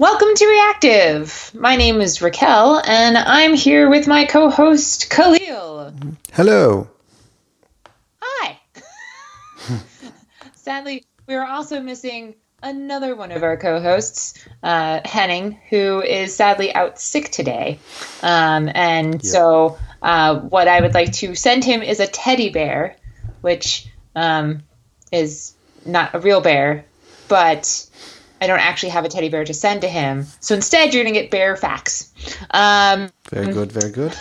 Welcome to Reactive. My name is Raquel, and I'm here with my co host, Kahlil. Hello. Hi. Sadly, we are also missing another one of our co hosts, uh, Henning, who is sadly out sick today. Um, and so, uh, what I would like to send him is a teddy bear, which um, is not a real bear, but I don't actually have a teddy bear to send to him. So instead, you're going to get bear facts. Um, Very good, very good.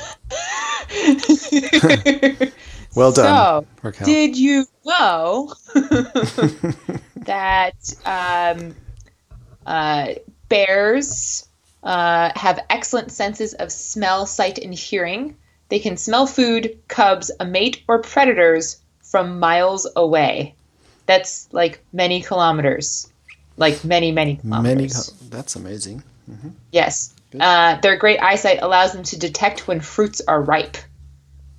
well done, so, Raquel. did you know that um, uh, bears uh, have excellent senses of smell, sight, and hearing? They can smell food, cubs, a mate, or predators from miles away. That's like many kilometers. Like many, many kilometers. Many. That's amazing. Yes. Uh, their great eyesight allows them to detect when fruits are ripe.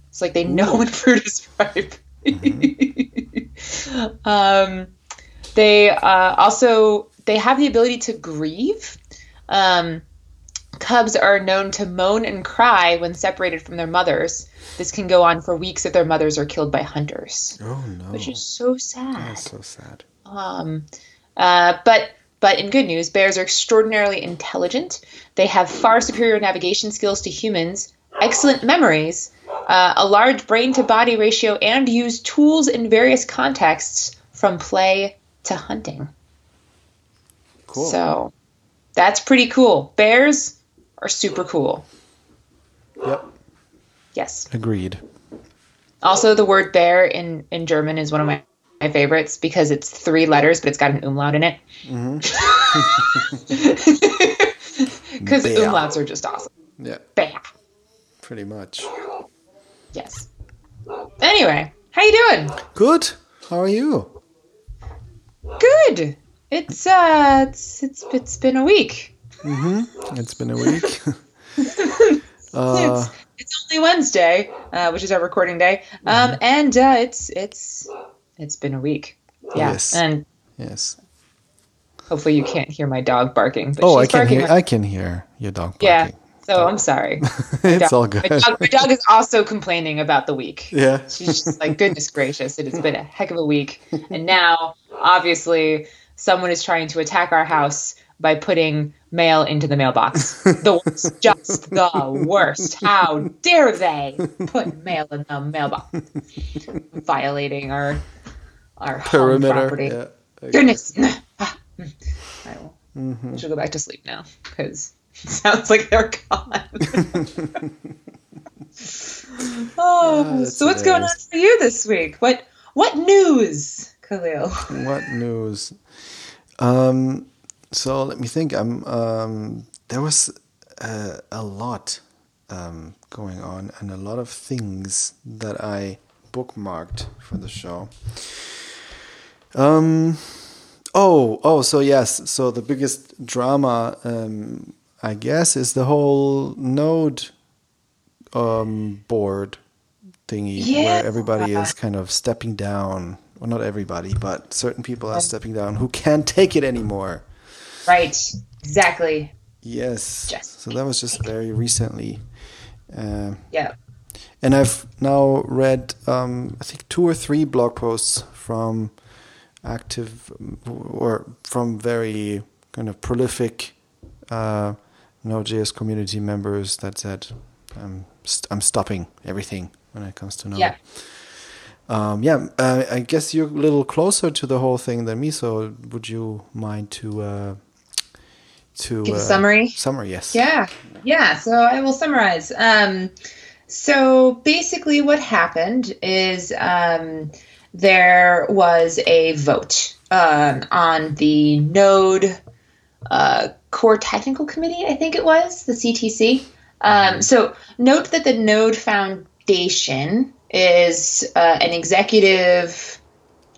It's like they know when fruit is ripe. um, they uh, also they have the ability to grieve. Um, cubs are known to moan and cry when separated from their mothers. This can go on for weeks if their mothers are killed by hunters, Oh no. which is so sad. That's so sad. Um, uh, but but in good news, bears are extraordinarily intelligent. They have far superior navigation skills to humans, excellent memories, uh, a large brain to body ratio, and use tools in various contexts, from play to hunting. Cool. So that's pretty cool. Bears are super cool. Yep. Yes. Agreed. Also, the word bear in, in German is one of my, my favorites because it's three letters, but it's got an umlaut in it. Because Bear. umlauts are just awesome. Yeah. Bear. Pretty much. Yes. Anyway, how you doing? Good. How are you? Good. It's uh, it's it's it's been a week. Mm-hmm. It's been a week. uh, it's it's only Wednesday, uh, which is our recording day. Um, and uh, it's it's it's been a week. Yeah. Yes. And yes. hopefully you can't hear my dog barking. But Oh, I can hear. I can hear your dog barking. yeah. So I'm sorry. it's all My good. dog, my dog is also complaining about the week. Yeah. She's just like, goodness gracious, it has been a heck of a week. And now, obviously, someone is trying to attack our house by putting mail into the mailbox. The worst, just the worst. How dare they put mail in the mailbox? Violating our our home Perimeter. property. Yeah. Goodness. Ah, mm. I will. I should go back to sleep now because sounds like they're gone. oh, that's so what's going on for you this week? What what news, Kahlil? What news? Um, so let me think. I'm. Um, there was uh, a lot um, going on and a lot of things that I bookmarked for the show. Um. Oh, oh. So yes. So the biggest drama, um, I guess, is the whole Node um, board thingy Yeah. where everybody is kind of stepping down. Well, not everybody, but certain people are stepping down who can't take it anymore. Right, exactly. Yes. Just so that was just very recently. Um Yeah. and I've now read, um, I think, two or three blog posts from active or from very kind of prolific uh, Node.js community members that said, I'm, st- I'm stopping everything when it comes to Node. Yeah. Um, yeah, uh, I guess you're a little closer to the whole thing than me. So, would you mind to uh, to Give a uh, summary? Summary, yes. Yeah, yeah. So I will summarize. Um, so basically, what happened is um, there was a vote um, on the Node uh, Core Technical Committee, I think it was the CTC. Um, so note that the Node Foundation is uh, an executive,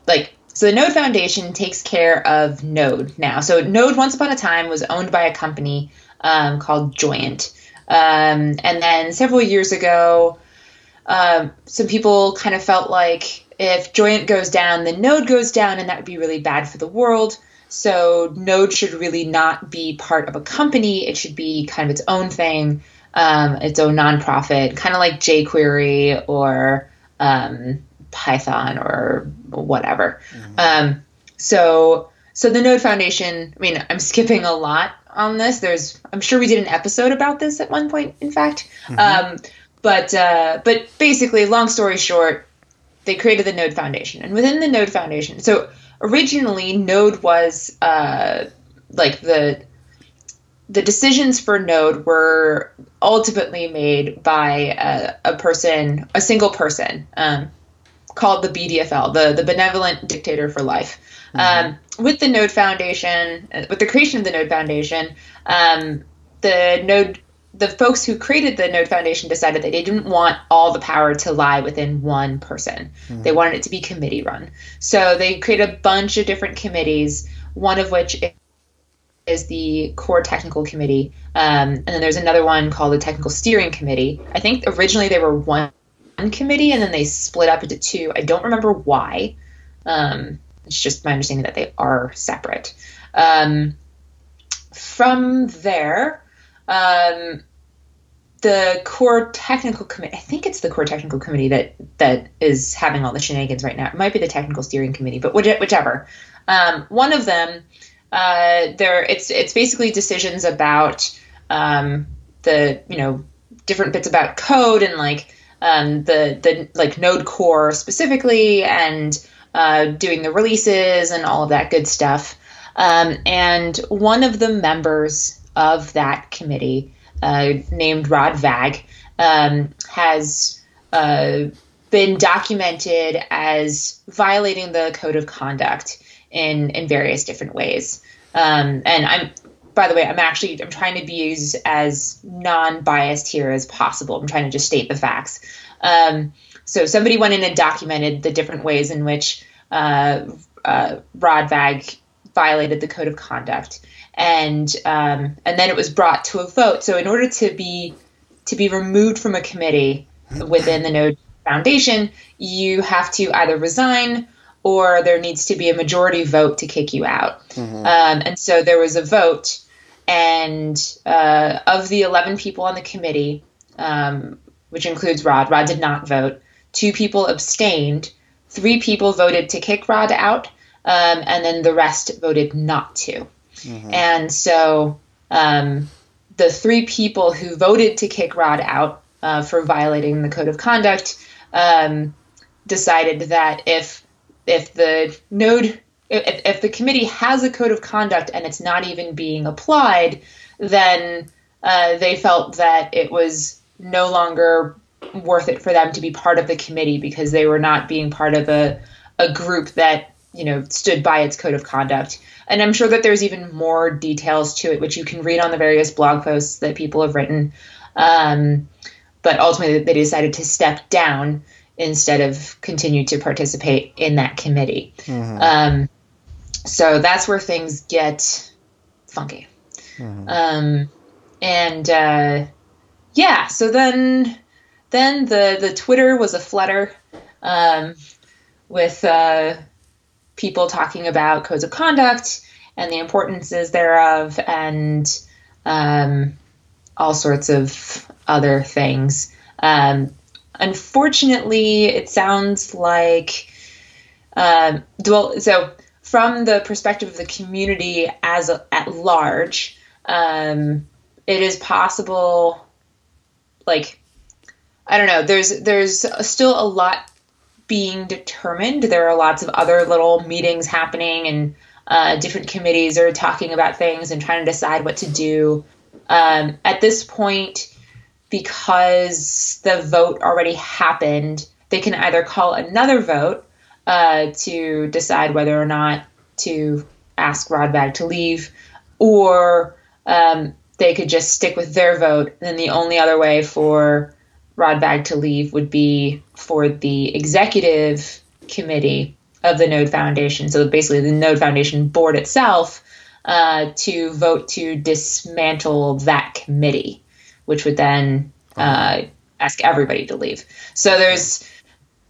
like so the Node Foundation takes care of Node now. So Node, once upon a time, was owned by a company um, called Joyent, um, and then several years ago, um, some people kind of felt like if Joyent goes down, then Node goes down, and that would be really bad for the world. So Node should really not be part of a company. It should be kind of its own thing, um, its own nonprofit, kind of like jQuery or um, Python or whatever. Mm-hmm. Um, so so the Node Foundation. I mean, I'm skipping a lot on this. There's I'm sure we did an episode about this at one point. In fact, mm-hmm. Um, but uh, but basically, long story short, they created the Node Foundation, and within the Node Foundation, so originally Node was uh, like the the decisions for Node were ultimately made by a, a person, a single person, um, called the BDFL, the the Benevolent Dictator for Life. Mm-hmm. Um, with the Node Foundation, uh, with the creation of the Node Foundation, um, the Node the folks who created the Node Foundation decided that they didn't want all the power to lie within one person. Mm-hmm. They wanted it to be committee run. So they created a bunch of different committees, one of which is the core technical committee. Um, and then there's another one called the technical steering committee. I think originally they were one committee and then they split up into two. I don't remember why. Um, it's just my understanding that they are separate. Um, from there, um, the core technical committee. I think it's the core technical committee that that is having all the shenanigans right now. It might be the technical steering committee, but whichever. Um, one of them, uh, there it's it's basically decisions about um, the you know different bits about code and like um, the the like Node core specifically and uh, doing the releases and all of that good stuff. Um, and one of the members of that committee, uh, named Rod Vagg, um, has uh, been documented as violating the code of conduct in in various different ways. Um, and I'm, by the way, I'm actually I'm trying to be as, as non-biased here as possible. I'm trying to just state the facts. Um, so somebody went in and documented the different ways in which uh, uh, Rod Vagg violated the code of conduct and um, and then it was brought to a vote. So in order to be to be removed from a committee within the Node Foundation, you have to either resign or there needs to be a majority vote to kick you out. Mm-hmm. Um, and so there was a vote, and uh, of the eleven people on the committee, um, which includes Rod, Rod did not vote. Two people abstained. Three people voted to kick Rod out, um, and then the rest voted not to. Mm-hmm. And so um, the three people who voted to kick Rod out uh, for violating the code of conduct um, decided that if if the node if, if the committee has a code of conduct and it's not even being applied, then uh, they felt that it was no longer worth it for them to be part of the committee because they were not being part of a, a group that you know stood by its code of conduct and I'm sure that there's even more details to it, which you can read on the various blog posts that people have written. Um, but ultimately, they decided to step down instead of continue to participate in that committee. Mm-hmm. Um, so that's where things get funky. Mm-hmm. Um, and uh, yeah, so then then the the Twitter was a flutter um, with. Uh, people talking about codes of conduct and the importances thereof and um, all sorts of other things. Um, unfortunately, it sounds like um, well, so from the perspective of the community as a, at large, um, it is possible. Like, I don't know. There's there's still a lot being determined. There are lots of other little meetings happening, and uh, different committees are talking about things and trying to decide what to do. Um, at this point, because the vote already happened, they can either call another vote uh, to decide whether or not to ask Rod Vagg to leave, or um, they could just stick with their vote. And then the only other way for Rod Vagg to leave would be for the executive committee of the Node Foundation, so basically the Node Foundation board itself, uh, to vote to dismantle that committee, which would then uh, ask everybody to leave. So there's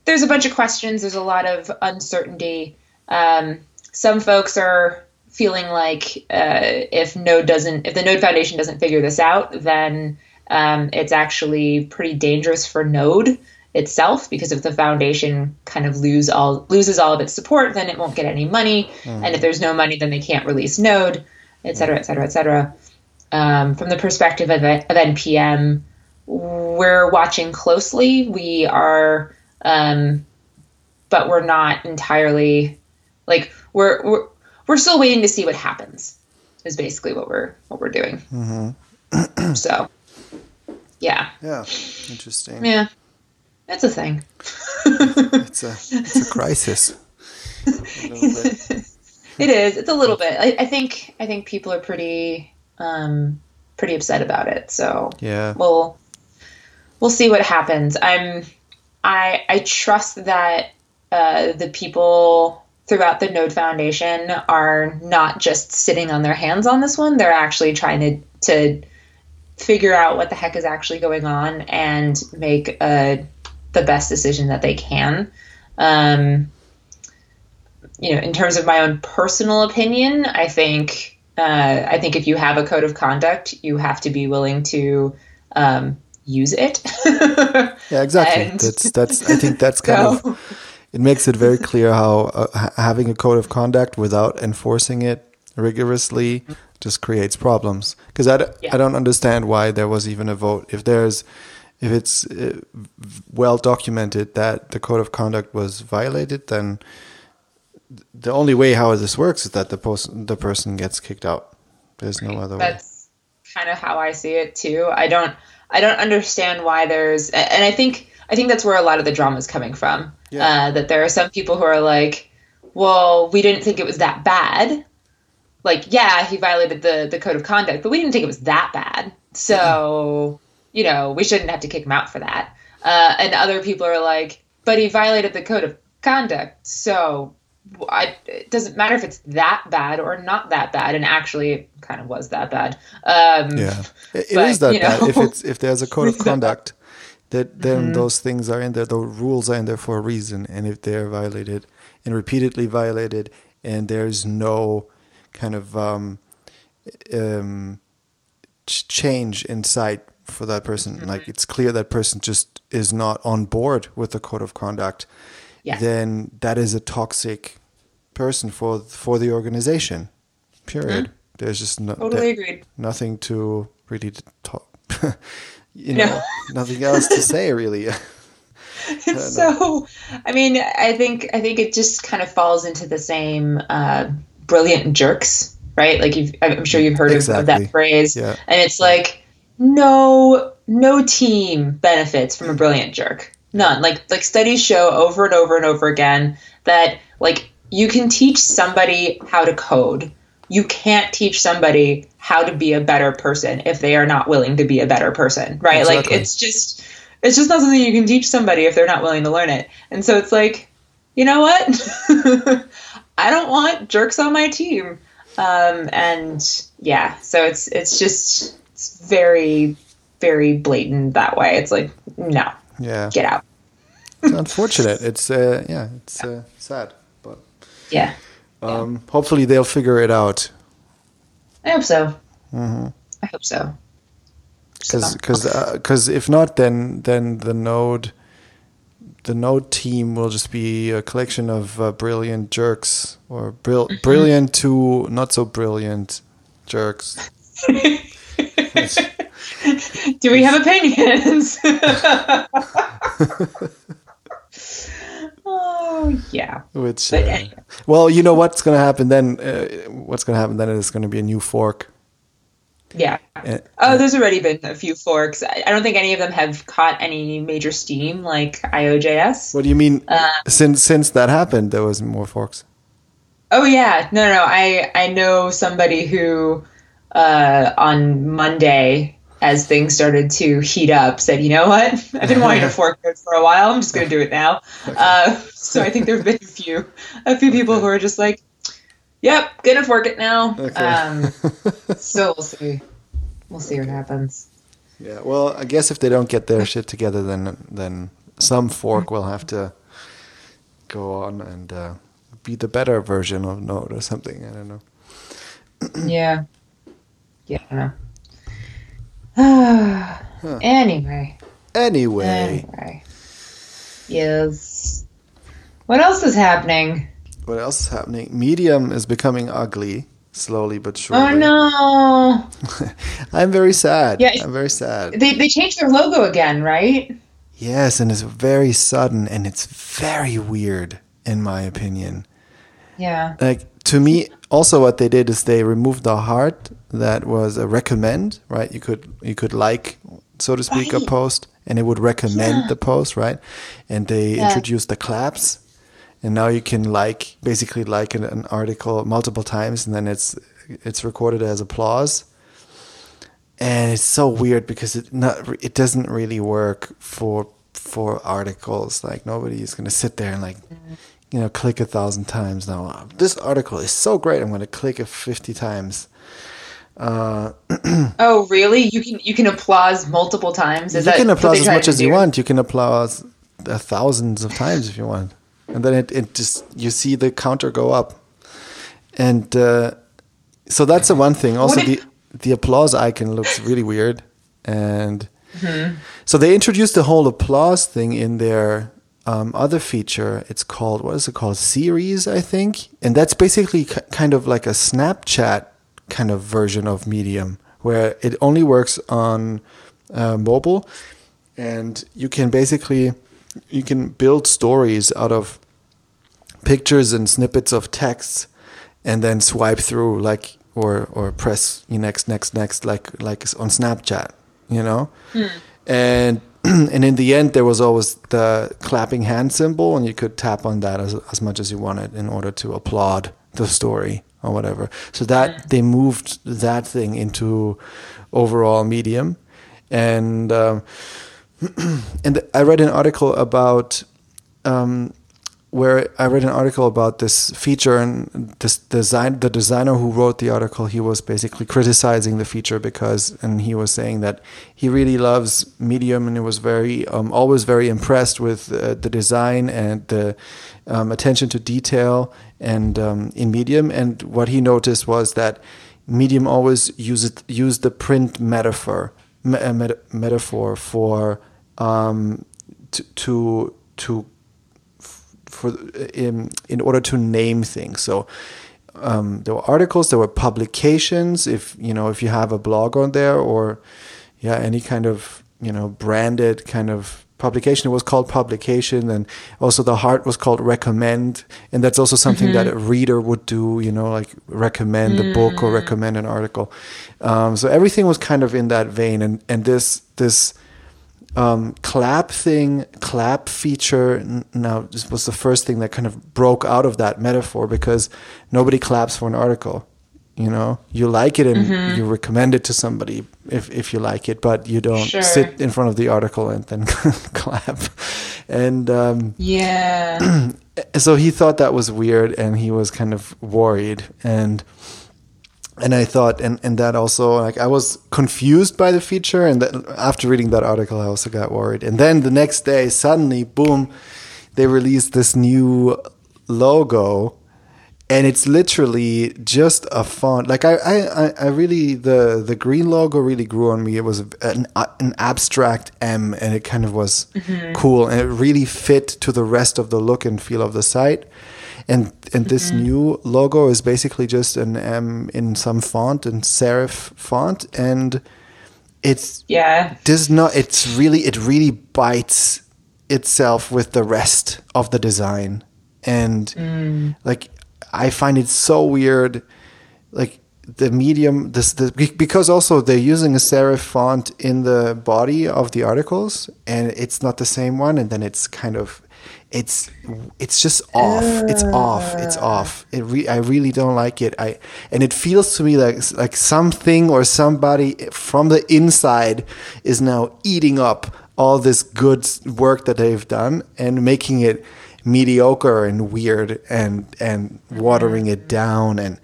there's a bunch of questions. There's a lot of uncertainty. Um, some folks are feeling like uh, if Node doesn't, if the Node Foundation doesn't figure this out, then um, it's actually pretty dangerous for Node itself because if the foundation kind of lose all loses all of its support, then it won't get any money, mm. and if there's no money, then they can't release Node, et cetera, et cetera, et cetera. Um, from the perspective of, of npm, we're watching closely. We are, um, but we're not entirely like we're we're we're still waiting to see what happens. Is basically what we're what we're doing. Mm-hmm. so, yeah. Yeah. Interesting. Yeah. It's a thing. it's a it's a crisis. A it is. It's a little bit. I, I, think I think people are pretty um pretty upset about it. So yeah, we'll we'll see what happens. I'm I I trust that uh, the people throughout the Node Foundation are not just sitting on their hands on this one. They're actually trying to to figure out what the heck is actually going on and make a, the best decision that they can. Um, you know, in terms of my own personal opinion, I think uh, I think if you have a code of conduct, you have to be willing to um, use it. yeah, exactly. And that's that's. I think that's kind so. of. It makes it very clear how uh, having a code of conduct without enforcing it rigorously just creates problems. Because I, yeah. I don't understand why there was even a vote. If there's if it's uh, well documented that the code of conduct was violated, then the only way how this works is that the person the person gets kicked out. There's no other That's way. That's kind of how I see it too. I don't I don't understand why there's and I think I think that's where a lot of the drama is coming from. Yeah. Uh, that there are some people who are like, well, we didn't think it was that bad. Like, yeah, he violated the the code of conduct, but we didn't think it was that bad. So, you know, we shouldn't have to kick him out for that. Uh, and other people are like, but he violated the code of conduct, so I, it doesn't matter if it's that bad or not that bad, and actually, it kind of was that bad. Um, yeah, it, it but, is that bad. Know. If it's if there's a code of conduct, that then mm-hmm. those things are in there. The rules are in there for a reason, and if they're violated and repeatedly violated, and there's no kind of um, um, change in sight for that person, mm-hmm. like it's clear that person just is not on board with the code of conduct yeah. then that is a toxic person for for the organization. Period. Mm-hmm. There's just no, totally agreed. nothing to really talk. you know, no. nothing else to say really. it's so i mean i think i think it just kind of falls into the same uh, brilliant jerks right like you've, i'm sure you've heard exactly. of, of, that phrase yeah. and it's like no no team benefits from a brilliant jerk None. Like like studies show over and over and over again that like you can teach somebody how to code. You can't teach somebody how to be a better person if they are not willing to be a better person, right? Exactly. Like it's just it's just not something you can teach somebody if they're not willing to learn it. And so it's like, you know what? I don't want jerks on my team. Um, and yeah, so it's it's just it's very very blatant that way. It's like no, yeah. Get out. it's unfortunate. It's uh, yeah, it's uh, sad, but yeah. Um, yeah. Hopefully they'll figure it out. I hope so. Mm-hmm. I hope so. Because because because uh, if not, then then the node the node team will just be a collection of uh, brilliant jerks or bril- mm-hmm. brilliant to not so brilliant jerks. Do we have opinions? oh yeah. Which, uh, well, you know what's going to happen then? Uh, what's going to happen then is going to be a new fork. Yeah. Uh, oh, there's already been a few forks. I don't think any of them have caught any major steam like IOJS. What do you mean? Um, since since that happened, there was more forks. Oh yeah, no, no. I I know somebody who uh, on Monday as things started to heat up, said, you know what? I've been wanting to fork code for a while. I'm just going to do it now. Okay. Uh, so I think there have been a few, a few people okay. who are just like, yep, going to fork it now. Okay. Um, so we'll see. We'll see what happens. Yeah. Well, I guess if they don't get their shit together, then then some fork will have to go on and uh, be the better version of Node or something. I don't know. yeah. Yeah. Huh. Anyway. Anyway, Anyway. Yes. What else is happening? what else is happening? Medium is becoming ugly, slowly but oh, surely. Oh no. I'm very sad. Yeah, I'm very sad. They they changed their logo again, right? Yes, and it's very sudden and it's very weird, in my opinion. Yeah. Like to me, also what they did is they removed the heart that was a recommend, right? You could you could like, so to speak, a post, and it would recommend Yeah. the post, right? And they Yeah. introduced the claps, and now you can like basically like an, an article multiple times, and then it's it's recorded as applause. And it's so weird because it not it doesn't really work for for articles. Like nobody is gonna sit there and like you know click a thousand times now. "Uh, This article is so great. I'm gonna click it fifty times. Uh, Oh really? You can you can applause multiple times. Is you can applause as much to as you want. You can applause uh, thousands of times if you want, and then it, it just you see the counter go up, and uh, so that's the one thing. Also, What the the applause icon looks really weird, and Mm-hmm. so they introduced the whole applause thing in their um, other feature. It's called what is it called? Series, I think, and that's basically k- kind of like a Snapchat kind of version of Medium, where it only works on uh, mobile, and you can basically you can build stories out of pictures and snippets of texts and then swipe through like or or press next next next like like on Snapchat, you know? And and in the end there was always the clapping hand symbol and you could tap on that as as much as you wanted in order to applaud the story or whatever. So that they moved that thing into overall medium and um, and I read an article about um, where I read an article about this feature and this design the designer who wrote the article he was basically criticizing the feature because and he was saying that he really loves medium and he was very um, always very impressed with uh, the design and the um, attention to detail and um, in medium. And what he noticed was that medium always used used the print metaphor me- uh, metaphor for um, to to to for in in order to name things. So um, there were articles, there were publications. If you know, if you have a blog on there, or yeah, any kind of you know branded kind of publication, it was called publication, and also the heart was called recommend, and that's also something that a reader would do. You know, like recommend a book or recommend an article. Um, so everything was kind of in that vein, and and this this um, clap thing, clap feature. Now, this was the first thing that kind of broke out of that metaphor because nobody claps for an article. You know, you like it and you recommend it to somebody if, if you like it, but you don't Sure. sit in front of the article and then clap. And um, Yeah. so he thought that was weird and he was kind of worried and and I thought and and that also like I was confused by the feature. And that after reading that article I also got worried. And then the next day suddenly boom they released this new logo. And it's literally just a font. Like I, I I- really the the green logo really grew on me. It was an, an abstract m and it kind of was mm-hmm. cool. And it really fit to the rest of the look and feel of the site and and this mm-hmm. new logo is basically just an m in some font and serif font. And it's Yeah. does not it's really it really bites itself with the rest of the design. And mm. like i find it so weird like the medium this the because also they're using a serif font in the body of the articles and it's not the same one and then it's kind of it's it's just off. It's off. It's off. It re- i really don't like it. I and it feels to me like like something or somebody from the inside is now eating up all this good work that they've done and making it mediocre and weird and and watering it mm-hmm. down. And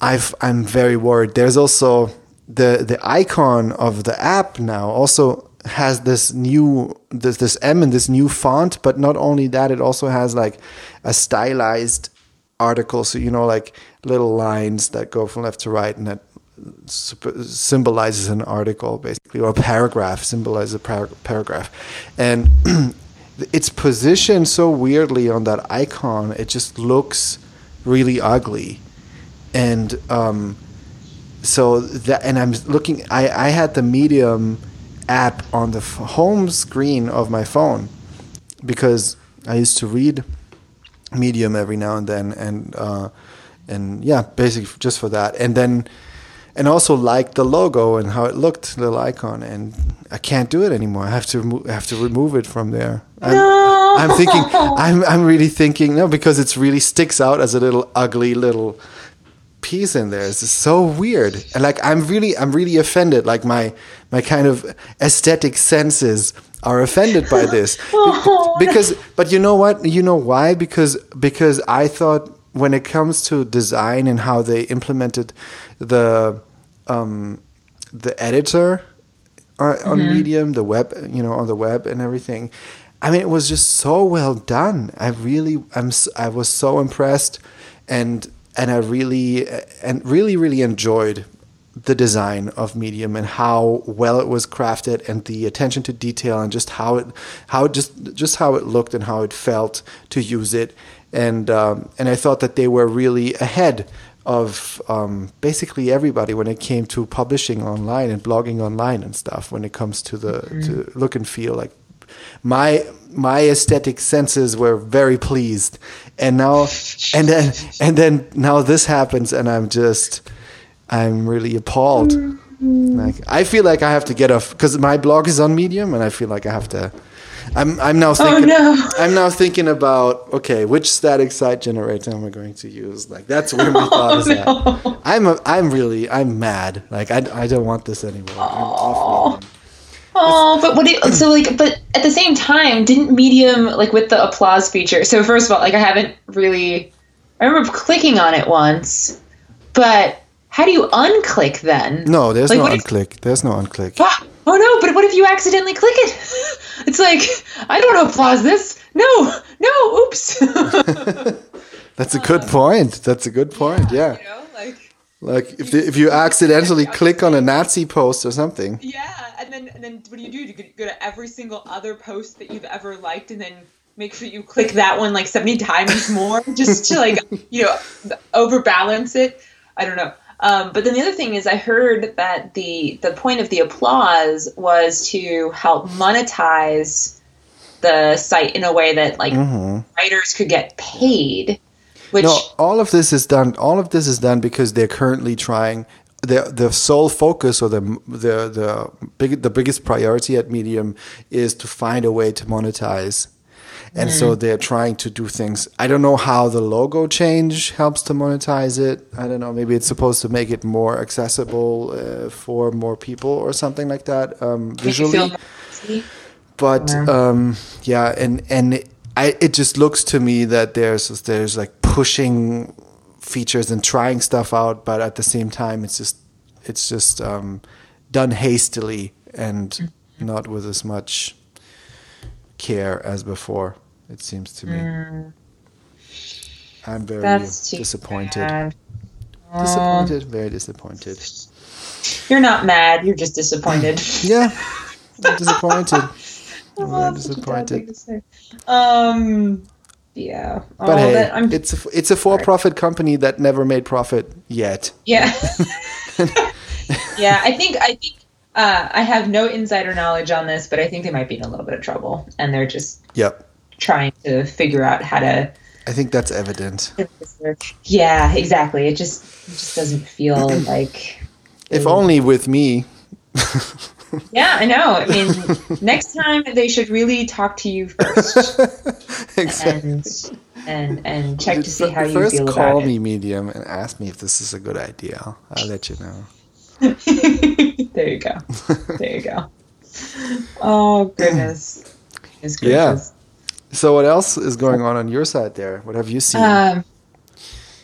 I've I'm very worried. There's also the the icon of the app now. Also has this new this this M and this new font, but not only that, it also has like a stylized article. So you know, like little lines that go from left to right and that symbolizes an article basically or a paragraph symbolizes a par- paragraph and it's positioned so weirdly on that icon it just looks really ugly and um, so that and i'm looking i i had the medium app on the f- home screen of my phone because i used to read medium every now and then and uh, and yeah basically just for that. And then and also like the logo and how it looked little icon and i can't do it anymore. I have to remo- I have to remove it from there. I'm, No. I'm thinking i'm i'm really thinking no because it's really sticks out as a little ugly little piece in there. It's so weird. And like I'm really I'm really offended. Like my my kind of aesthetic senses are offended by this. Oh, because but you know what? You know why? Because because I thought when it comes to design and how they implemented the um the editor on, on Medium, the web, you know, on the web and everything. I mean, it was just so well done. I really, I'm, I was so impressed, and and I really, and really, really enjoyed the design of Medium and how well it was crafted, and the attention to detail, and just how it, how it just, just how it looked and how it felt to use it, and um, and I thought that they were really ahead of um, basically everybody when it came to publishing online and blogging online and stuff. When it comes to the to look and feel, like my my aesthetic senses were very pleased, and now and then and then now this happens, and I'm just I'm really appalled. Like I feel like I have to get off because my blog is on Medium, and I feel like I have to. I'm I'm now oh, thinking. oh, no. I'm now thinking about okay, which static site generator am I going to use? Like that's where my oh, thought is at. I'm a, I'm really I'm mad. Like I, I don't want this anymore. Mad. Oh, but what? It, so like, but at the same time, didn't Medium like with the applause feature? So first of all, like I haven't really. I remember clicking on it once, but how do you unclick then? No, there's Like, no what if- unclick. There's no unclick. Ah, oh no! But what if you accidentally click it? It's like I don't want to applause this. No, no, oops. That's a good point. That's a good point. Yeah. you know, like if the, if you accidentally click on a Nazi post or something. yeah, and then and then what do you do? You go- to every single other post that you've ever liked, and then make sure you click that one like seventy times more, just to like you know overbalance it. I don't know. Um, but then the other thing is, I heard that the the point of the applause was to help monetize the site in a way that like writers could get paid. Which No, all of this is done. All of this is done because they're currently trying. The the sole focus or the the the big the biggest priority at Medium is to find a way to monetize, and so they're trying to do things. I don't know how the logo change helps to monetize it. I don't know. Maybe it's supposed to make it more accessible uh, for more people or something like that um, visually but um, yeah, and and I it just looks to me that there's there's like pushing features and trying stuff out, but at the same time, it's just it's just um, done hastily and not with as much care as before. It seems to me. I'm very disappointed. bad. Disappointed, very disappointed. You're not mad. You're just disappointed. Yeah, I'm disappointed. I'm that's such a bad thing disappointed. Um. Yeah. But oh, hey, it's a, it's a for-profit company that never made profit yet. Yeah. yeah. I think. I think. Uh, I have no insider knowledge on this, but I think they might be in a little bit of trouble, and they're just Yep, trying to figure out how to. I think that's evident. Yeah, exactly. It just it just doesn't feel like. If only with me. Yeah, I know. I mean, next time they should really talk to you first exactly. and and and check to see how you First, feel call about me medium and ask me if this is a good idea. I'll, I'll let you know. there you go. There you go. Oh goodness. Goodness Yeah. gracious. So, what else is going on on your side there? What have you seen? Um,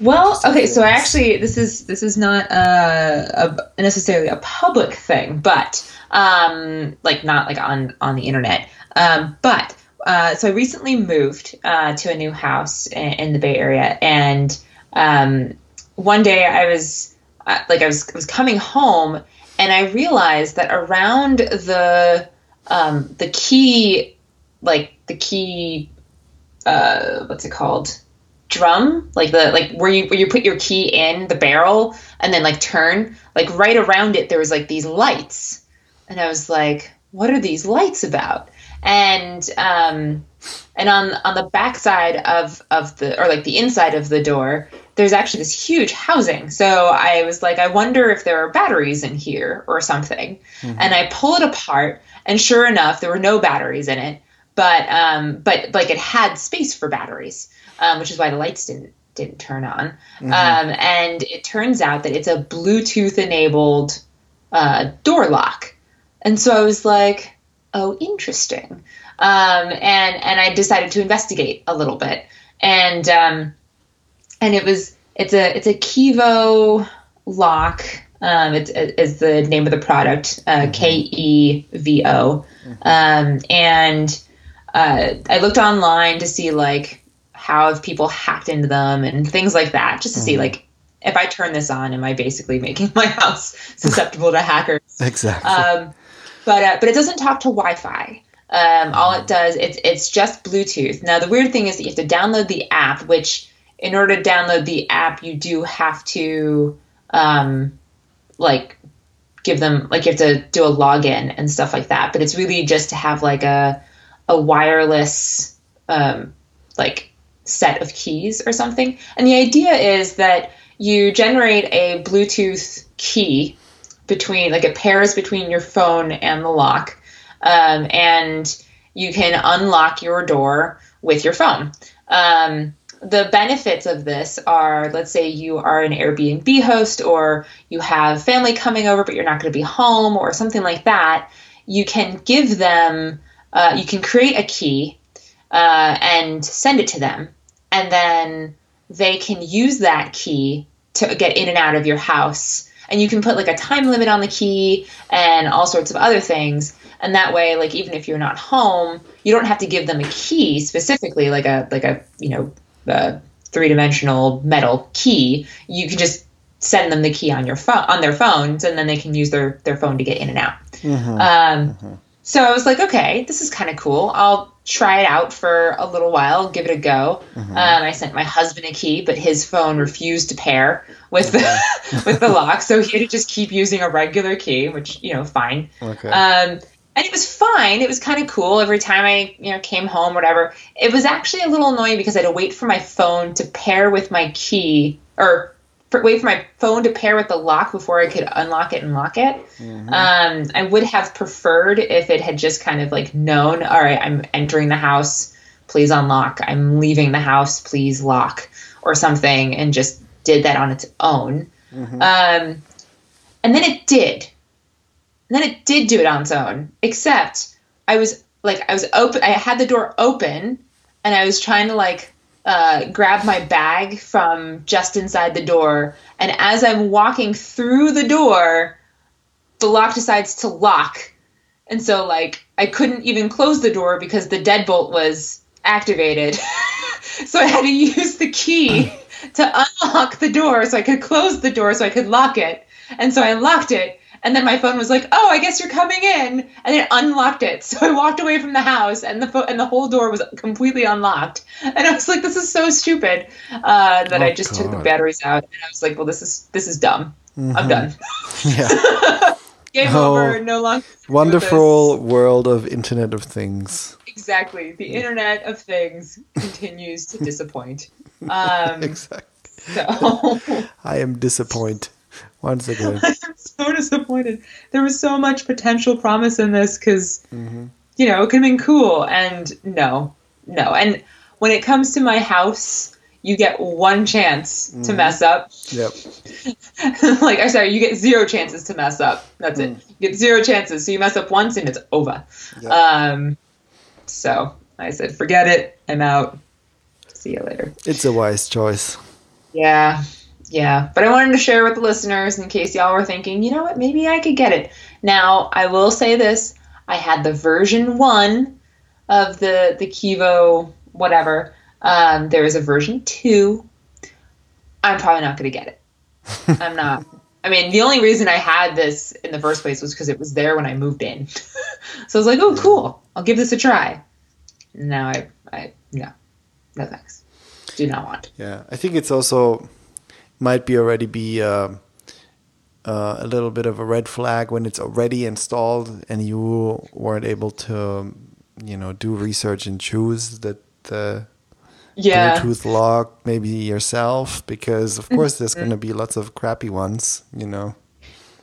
well, okay, so I actually this is this is not uh, a, necessarily a public thing, but um, like not like on on the internet. Um, but uh, so I recently moved uh, to a new house in, in the Bay Area, and um, one day I was uh, like I was I was coming home and I realized that around the um, the key like the key uh, what's it called? Drum? Like the like where you where you put your key in the barrel and then like turn. Like right around it there was like these lights and I was like what are these lights about? And um and on on the back side of of the or like the inside of the door there's actually this huge housing. So i was like i wonder if there are batteries in here or something. Mm-hmm. and i pull it apart and sure enough there were no batteries in it. But um but like it had space for batteries um, which is why the lights didn't didn't turn on. Mm-hmm. um and it turns out that it's a bluetooth enabled uh door lock and so i was like oh interesting um, and and I decided to investigate a little bit, and um, and it was it's a it's a Kevo lock. Um, it's is the name of the product, uh, mm-hmm. K E V O, um, and uh, I looked online to see like how have people hacked into them and things like that, just to mm-hmm. see like if I turn this on, am I basically making my house susceptible to hackers? Exactly. Um, but uh, but it doesn't talk to Wi-Fi. Um, all it does, it's it's just Bluetooth. Now the weird thing is that you have to download the app, which in order to download the app, you do have to um, like give them like you have to do a login and stuff like that. But it's really just to have like a a wireless um, like set of keys or something. And the idea is that you generate a Bluetooth key between like it pairs between your phone and the lock um, and you can unlock your door with your phone. Um, the benefits of this are let's say you are an Airbnb host or you have family coming over, but you're not going to be home or something like that. You can give them, uh, you can create a key uh, and send it to them, and then they can use that key to get in and out of your house. And you can put like a time limit on the key and all sorts of other things and that way like even if you're not home you don't have to give them a key specifically like a like a you know a three-dimensional metal key you can just send them the key on your phone on their phones and then they can use their their phone to get in and out mm-hmm. Um, mm-hmm. so i was like okay this is kind of cool i'll try it out for a little while give it a go mm-hmm. um, i sent my husband a key but his phone refused to pair with the with the lock so he had to just keep using a regular key which you know fine okay. um, and it was fine. It was kind of cool every time I, you know, came home, whatever. It was actually a little annoying because I had to wait for my phone to pair with my key, or for, wait for my phone to pair with the lock before I could unlock it and lock it. Mm-hmm. Um, I would have preferred if it had just kind of like known, all right, I'm entering the house, please unlock. I'm leaving the house, please lock, or something, and just did that on its own. Mm-hmm. Um, and then it did and then it did do it on its own, except I was like, I was open, I had the door open and I was trying to like uh, grab my bag from just inside the door. And as I'm walking through the door, the lock decides to lock. And so, like, I couldn't even close the door because the deadbolt was activated. so I had to use the key to unlock the door so I could close the door so I could lock it. And so I locked it and then my phone was like, "Oh, I guess you're coming in," and it unlocked it. So I walked away from the house, and the fo- and the whole door was completely unlocked. And I was like, "This is so stupid." Uh, that oh, I just God. took the batteries out, and I was like, "Well, this is this is dumb. Mm-hmm. I'm done." Yeah. Game oh, over. No longer. Wonderful world of Internet of Things. Exactly. The Internet of Things continues to disappoint. Um, exactly. So I am disappointed. Once again. I'm so disappointed. There was so much potential promise in this because, mm-hmm. you know, it could have been cool. And no, no. And when it comes to my house, you get one chance mm-hmm. to mess up. Yep. like, I'm sorry, you get zero chances to mess up. That's mm. it. You get zero chances. So you mess up once and it's over. Yep. Um, so I said, forget it. I'm out. See you later. It's a wise choice. Yeah yeah, but I wanted to share with the listeners in case y'all were thinking, you know what, maybe I could get it. Now, I will say this I had the version one of the, the Kevo, whatever. Um, there is a version two. I'm probably not going to get it. I'm not. I mean, the only reason I had this in the first place was because it was there when I moved in. so I was like, oh, cool. I'll give this a try. Now I, I, no, no thanks. Do not want. Yeah, I think it's also might be already be uh, uh, a little bit of a red flag when it's already installed and you weren't able to, you know, do research and choose that the Yeah. Bluetooth lock maybe yourself because of course there's going to be lots of crappy ones, you know.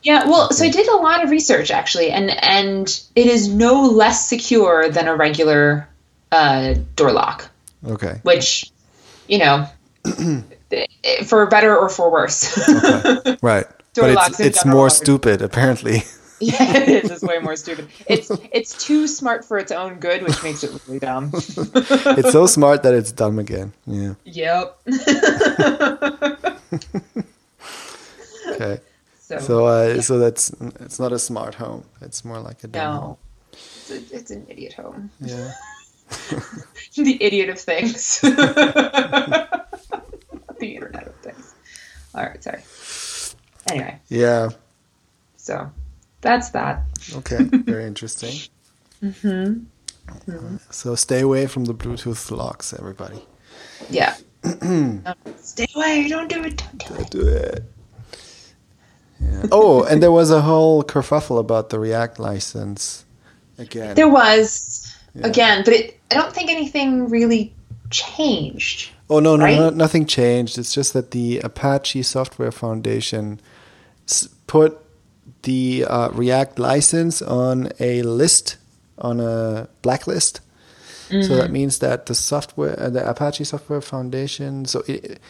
Yeah, well, so I did a lot of research actually, and and it is no less secure than a regular uh, door lock, Okay. which, you know, for better or for worse. Right. Door but it's it's more stupid apparently. yeah, it is. It's way more stupid. It's it's too smart for its own good, which makes it really dumb. it's so smart that it's dumb again. Yeah. yep. Okay. so, So uh, so that's it's not a smart home. It's more like a dumb home. no, it's, a, it's an idiot home. Yeah. the idiot of things. The internet of things. All right, sorry. Anyway, Yeah. so that's that. Okay. Very interesting. mm-hmm. So stay away from the Bluetooth locks, everybody. Yeah. Um, stay away! Don't do it! Don't do it! Do it. Yeah. Oh, and there was a whole kerfuffle about the React license again. There was Yeah. again, but it, I don't think anything really changed. Oh no, no, right? no, nothing changed. It's just that the Apache Software Foundation put the uh, React license on a list, on a blacklist. So that means that the software, uh, the Apache Software Foundation, so it,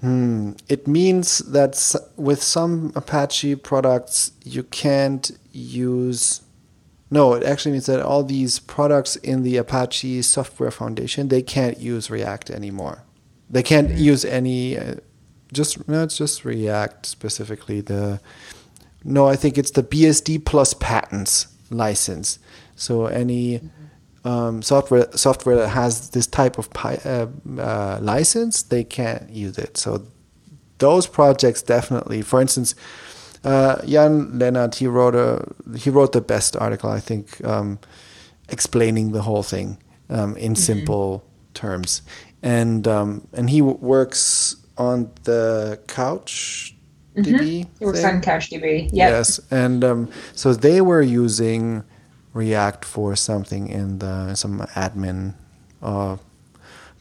hmm, it means that with some Apache products you can't use no, it actually means that all these products in the Apache Software Foundation they can't use React anymore. They can't use any. Uh, just no, it's just React specifically. The no, I think it's the BSD plus patents license. So any um, software software that has this type of pi, uh, uh, license, they can't use it. So those projects definitely. For instance, uh, Jan Lehnardt he wrote a he wrote the best article I think um, explaining the whole thing um, in simple terms, and um, and he w- works on the couch DB. It works thing. on CouchDB. Yep. Yes, and um, so they were using React for something in the some admin uh,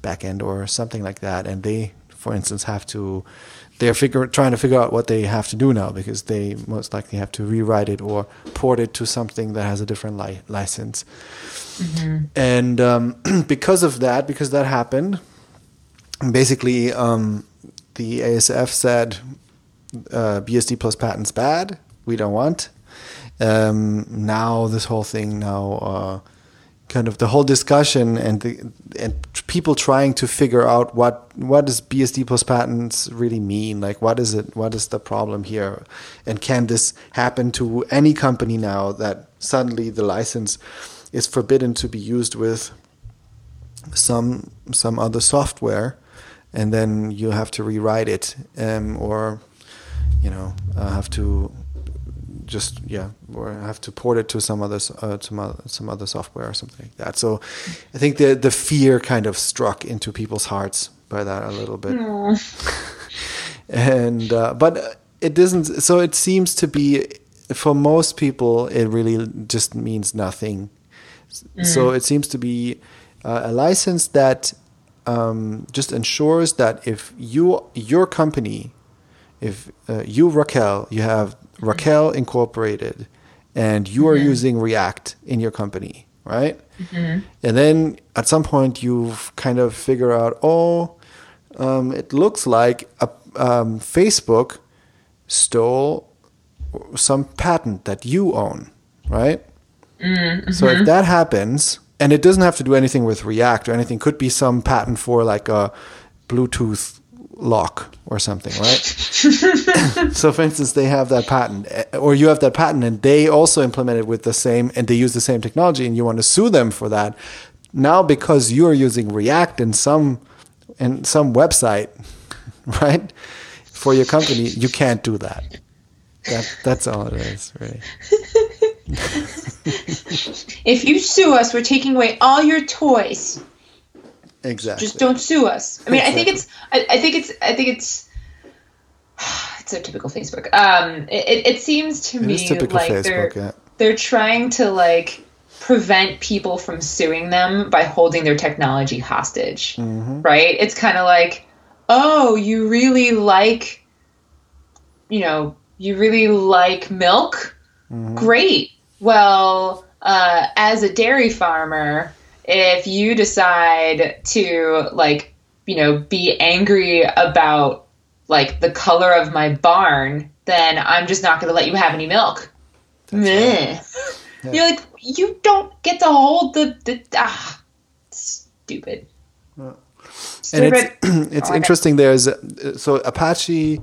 backend or something like that, and they, for instance, have to they're figure trying to figure out what they have to do now because they most likely have to rewrite it or port it to something that has a different li- license. And um, because of that, because that happened, basically um, the ASF said uh, BSD plus patents bad. We don't want. Um, now this whole thing now, uh, kind of the whole discussion and the and people trying to figure out what what does BSD plus patents really mean? Like what is it? What is the problem here? And can this happen to any company now that suddenly the license is forbidden to be used with some some other software, and then you have to rewrite it, um, or you know uh, have to just yeah, or have to port it to some other uh, some other, some other software or something like that. So I think the the fear kind of struck into people's hearts by that a little bit, and uh, but it doesn't. So it seems to be for most people it really just means nothing. So it seems to be uh, a license that um, just ensures that if you your company, if uh, you Raquel, you have Raquel Incorporated, and you are using React in your company, right? And then at some point you've kind of figure out, oh, um, it looks like a, um, Facebook stole some patent that you own, right? So if that happens, and it doesn't have to do anything with React or anything, could be some patent for like a Bluetooth lock or something, right? so for instance, they have that patent, eh, or you have that patent, and they also implement it with the same, and they use the same technology, and you want to sue them for that. Now, because you are using React in some in some website, right? for your company, you can't do that. That that's all it is, really. if you sue us, we're taking away all your toys. Exactly. Just don't sue us. I mean, exactly. I think it's. I, I, think it's. I think it's. It's so typical Facebook. Um, it, it seems to it me like Facebook, they're yeah. they're trying to like prevent people from suing them by holding their technology hostage. Mm-hmm. Right? It's kind of like, oh, you really like, you know, you really like milk. Mm-hmm. Great. Well, uh, as a dairy farmer, if you decide to like, you know, be angry about like the color of my barn, then I'm just not going to let you have any milk. Right. Yeah. You're like, you don't get to hold the, the ah, stupid. Yeah. stupid. And it's, it's oh, interesting. There's so Apache.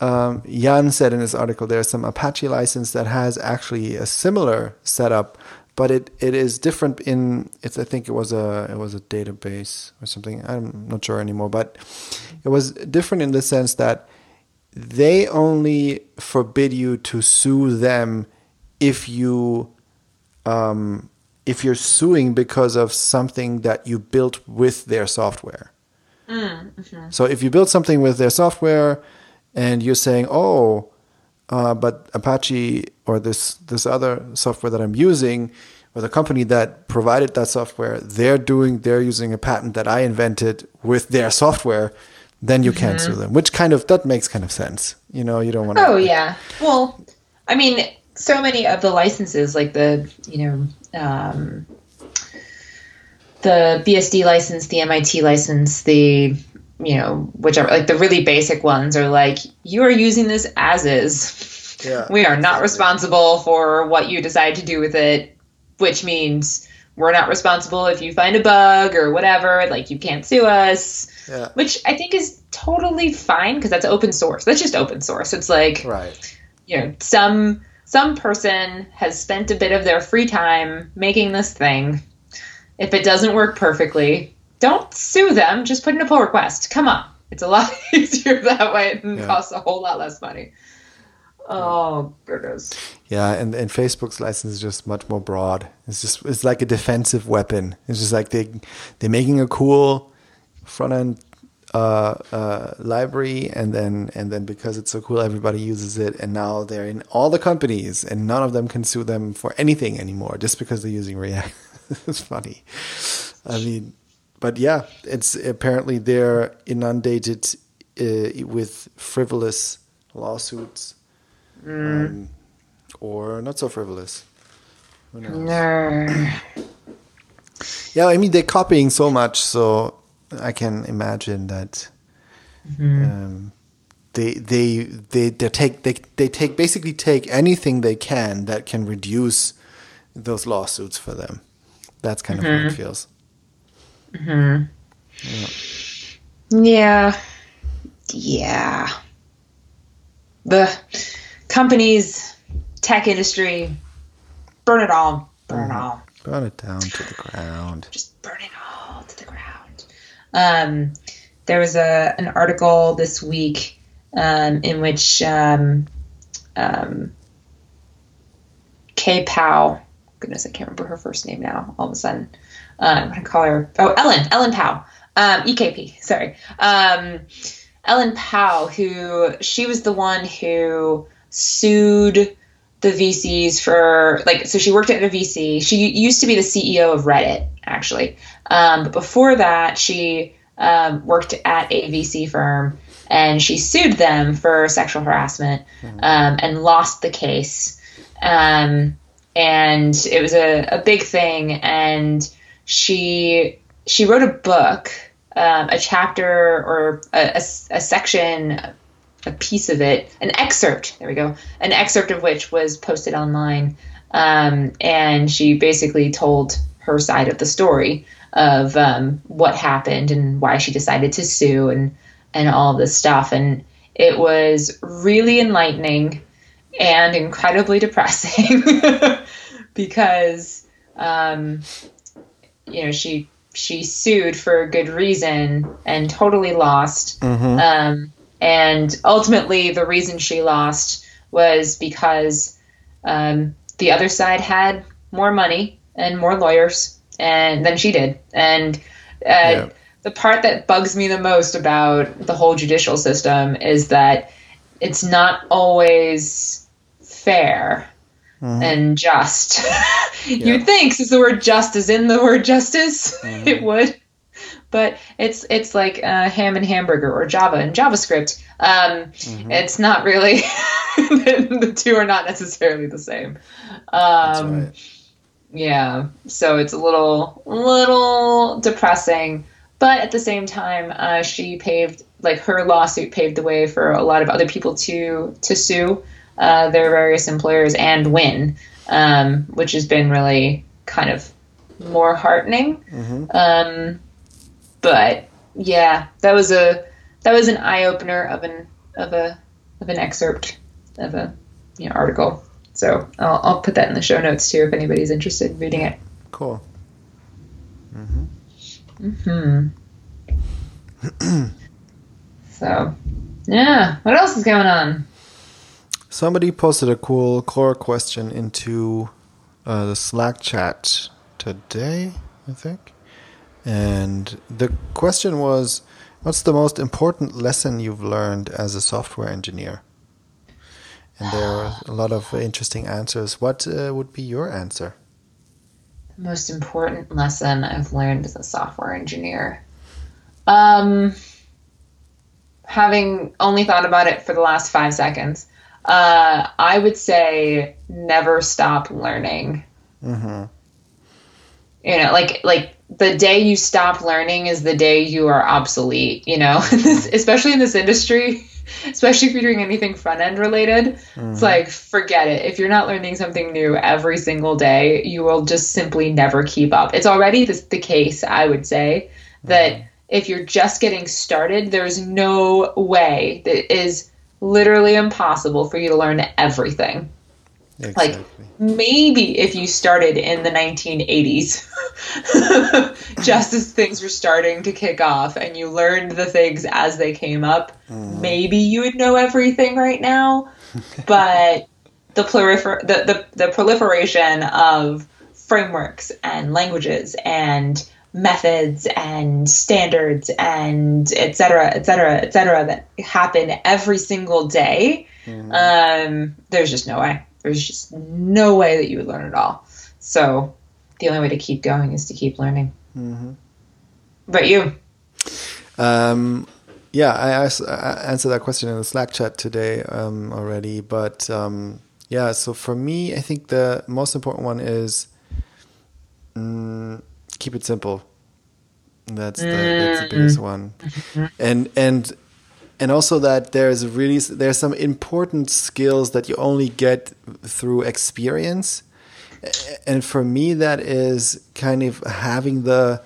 Um, Jan said in his article there's some Apache license that has actually a similar setup, but it, it is different in it's I think it was a it was a database or something I'm not sure anymore, but it was different in the sense that they only forbid you to sue them if you um, if you're suing because of something that you built with their software. Mm. So if you build something with their software and you're saying, "Oh, uh, but Apache or this this other software that I'm using, or the company that provided that software, they're doing they're using a patent that I invented with their software." Then you mm-hmm. can't sue them, which kind of that makes kind of sense. You know, you don't want to. Oh yeah. Well, I mean, so many of the licenses, like the you know um, the BSD license, the MIT license, the you know whichever, like the really basic ones are like you are using this as is. Yeah, we are not responsible for what you decide to do with it, which means we're not responsible if you find a bug or whatever. Like you can't sue us. Yeah. Which I think is totally fine because that's open source. That's just open source. It's like right. You know, some some person has spent a bit of their free time making this thing. If it doesn't work perfectly, don't sue them. Just put in a pull request. Come on. It's a lot easier that way and yeah. costs a whole lot less money. Oh goodness. Yeah, and, and Facebook's license is just much more broad. It's just it's like a defensive weapon. It's just like they they're making a cool front end uh, uh, library, and then and then because it's so cool, everybody uses it, and now they're in all the companies, and none of them can sue them for anything anymore just because they're using React. it's funny. I mean, but yeah, it's apparently they're inundated uh, with frivolous lawsuits, mm. um, or not so frivolous. No. Yeah, I mean they're copying so much, so I can imagine that mm-hmm. um, they, they they they take they they take basically take anything they can that can reduce those lawsuits for them. That's kind mm-hmm. of how it mm-hmm. feels. hmm Yeah. yeah. Yeah. The companies, tech industry, burn it all. Burn it all. Burn it down to the ground. Just burn it all to the ground. Um, there was a an article this week um, in which um, um, Kay Powell, goodness, I can't remember her first name now. All of a sudden, uh, I'm going to call her oh Ellen Ellen Pao, um, EKP. Sorry, um, Ellen Pao, who she was the one who sued the VCs for like so she worked at a VC. She used to be the CEO of Reddit actually, um, but before that she um, worked at a VC firm and she sued them for sexual harassment mm-hmm. um, and lost the case. Um, and it was a, a big thing. And she she wrote a book, um, a chapter or a, a, a section a piece of it, an excerpt. There we go. An excerpt of which was posted online, um, and she basically told her side of the story of um, what happened and why she decided to sue and and all this stuff. And it was really enlightening and incredibly depressing because um, you know she she sued for a good reason and totally lost. Mm-hmm. Um, and ultimately the reason she lost was because um, the other side had more money and more lawyers and than she did and uh, yeah. the part that bugs me the most about the whole judicial system is that it's not always fair mm-hmm. and just. yeah. You'd think, since the word just is in the word justice, mm-hmm. it would. But it's it's like uh, ham and hamburger or Java and JavaScript. Um, mm-hmm. It's not really. the, the, two are not necessarily the same. Um, right. Yeah, so it's a little little depressing, but at the same time, uh, she paved like her lawsuit paved the way for a lot of other people to to sue uh, their various employers and win, um, which has been really kind of more heartening. Mm-hmm. But yeah, that was a that was an eye opener of an of a of an excerpt of a you know, article. So I'll, I'll put that in the show notes too if anybody's interested in reading it. Cool. Mm-hmm. Mm-hmm. so, yeah. What else is going on? Somebody posted a cool Quora question into uh, the Slack chat today, I think. And the question was What's the most important lesson you've learned as a software engineer? And there are a lot of interesting answers. What uh, would be your answer? The most important lesson I've learned as a software engineer. Um, having only thought about it for the last five seconds, uh, I would say never stop learning. Mm-hmm. You know, like like the day you stop learning is the day you are obsolete. You know, especially in this industry, especially if you're doing anything front end related. Mm-hmm. It's like forget it. If you're not learning something new every single day, you will just simply never keep up. It's already the, the case, I would say, that. Mm-hmm. If you're just getting started, there's no way that is literally impossible for you to learn everything. Exactly. Like maybe if you started in the 1980s, just as things were starting to kick off and you learned the things as they came up, mm. maybe you would know everything right now. but the, prolifer- the, the, the proliferation of frameworks and languages and methods and standards and et cetera, et cetera, et cetera that happen every single day, mm-hmm. um, there's just no way. There's just no way that you would learn it all. So the only way to keep going is to keep learning. Mm-hmm. But you? Um, yeah, I, I, answered that question in the Slack chat today um, already. But um, yeah, so for me, I think the most important one is. Mm, keep it simple. That's the, that's the biggest mm-hmm. one, and and and also that there's really there's some important skills that you only get through experience, and for me that is kind of having the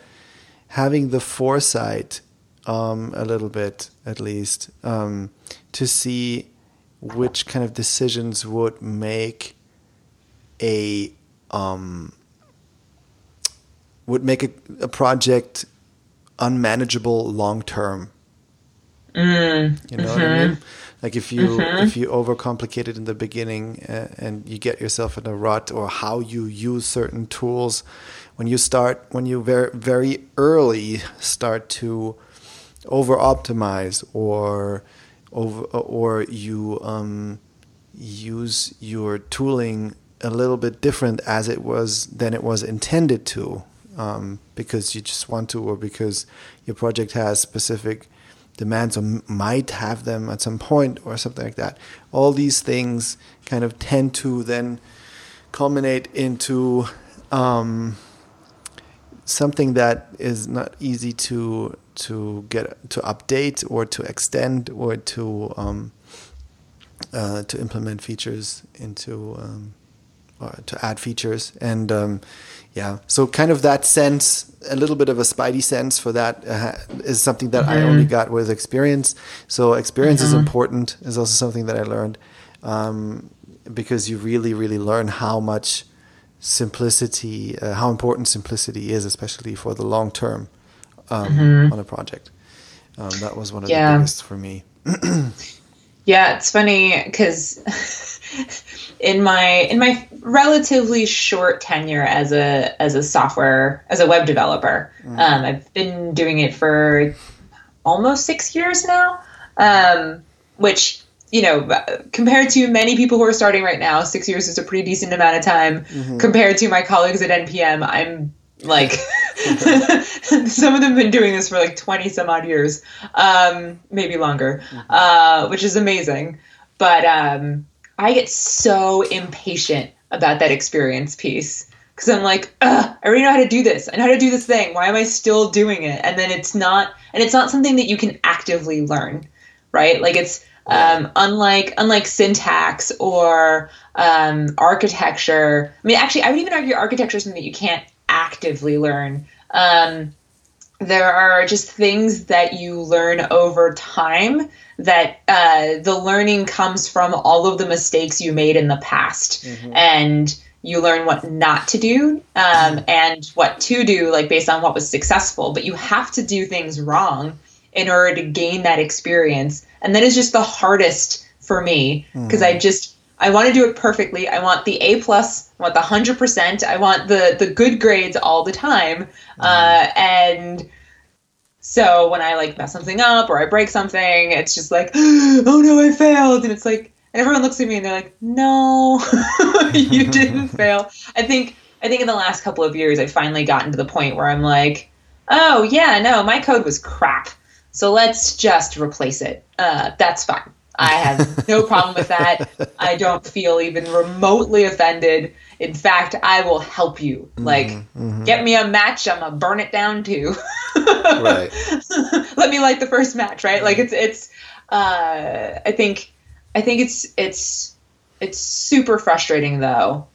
having the foresight um, a little bit at least um, to see which kind of decisions would make a um, would make a, a project unmanageable long term. Mm, you know mm-hmm. what I mean? Mm-hmm. Like if you mm-hmm. if you overcomplicate it in the beginning uh, and you get yourself in a rut, or how you use certain tools, when you start when you very very early start to over optimize or over or you um, use your tooling a little bit different as it was than it was intended to um, because you just want to or because your project has specific demands or might have them at some point or something like that. All these things kind of tend to then culminate into um, something that is not easy to to get to update or to extend or to um, uh, to implement features into um, or to add features and um, yeah so kind of that sense a little bit of a spidey sense for that uh, is something that mm-hmm. i only got with experience so experience mm-hmm. is important is also something that i learned um, because you really really learn how much simplicity uh, how important simplicity is especially for the long term um, mm-hmm. on a project um, that was one of yeah. the biggest for me yeah, it's funny because in my in my relatively short tenure as a as a software as a web developer, mm. um, I've been doing it for almost six years now, um, which you know, compared to many people who are starting right now, six years is a pretty decent amount of time. Mm-hmm. Compared to my colleagues at NPM, I'm like, some of them have been doing this for like 20 some odd years, um, maybe longer, mm-hmm. uh, which is amazing. But um, I get so impatient about that experience piece because I'm like, I already know how to do this. I know how to do this thing. Why am I still doing it? And then it's not, and it's not something that you can actively learn, right? Like it's um, unlike unlike syntax or um, architecture, I mean, actually, I would even argue architecture is something that you can't actively learn. Um, there are just things that you learn over time that uh, the learning comes from all of the mistakes you made in the past mm-hmm. and you learn what not to do um, and what to do like based on what was successful but you have to do things wrong in order to gain that experience. And that is just the hardest for me because mm. I just I want to do it perfectly. I want the A plus. I want the hundred percent. I want the the good grades all the time. Mm. Uh, and so when I like mess something up or I break something, it's just like, oh no, I failed. And it's like, and everyone looks at me and they're like, no, you didn't fail. I think I think in the last couple of years, I've finally gotten to the point where I'm like, oh yeah, no, my code was crap. So let's just replace it. Uh, that's fine. I have no problem with that. I don't feel even remotely offended. In fact, I will help you. Mm-hmm, like, mm-hmm. get me a match. I'm gonna burn it down too. right. Let me light the first match. Right. Like it's it's. Uh, I think I think it's it's it's super frustrating though.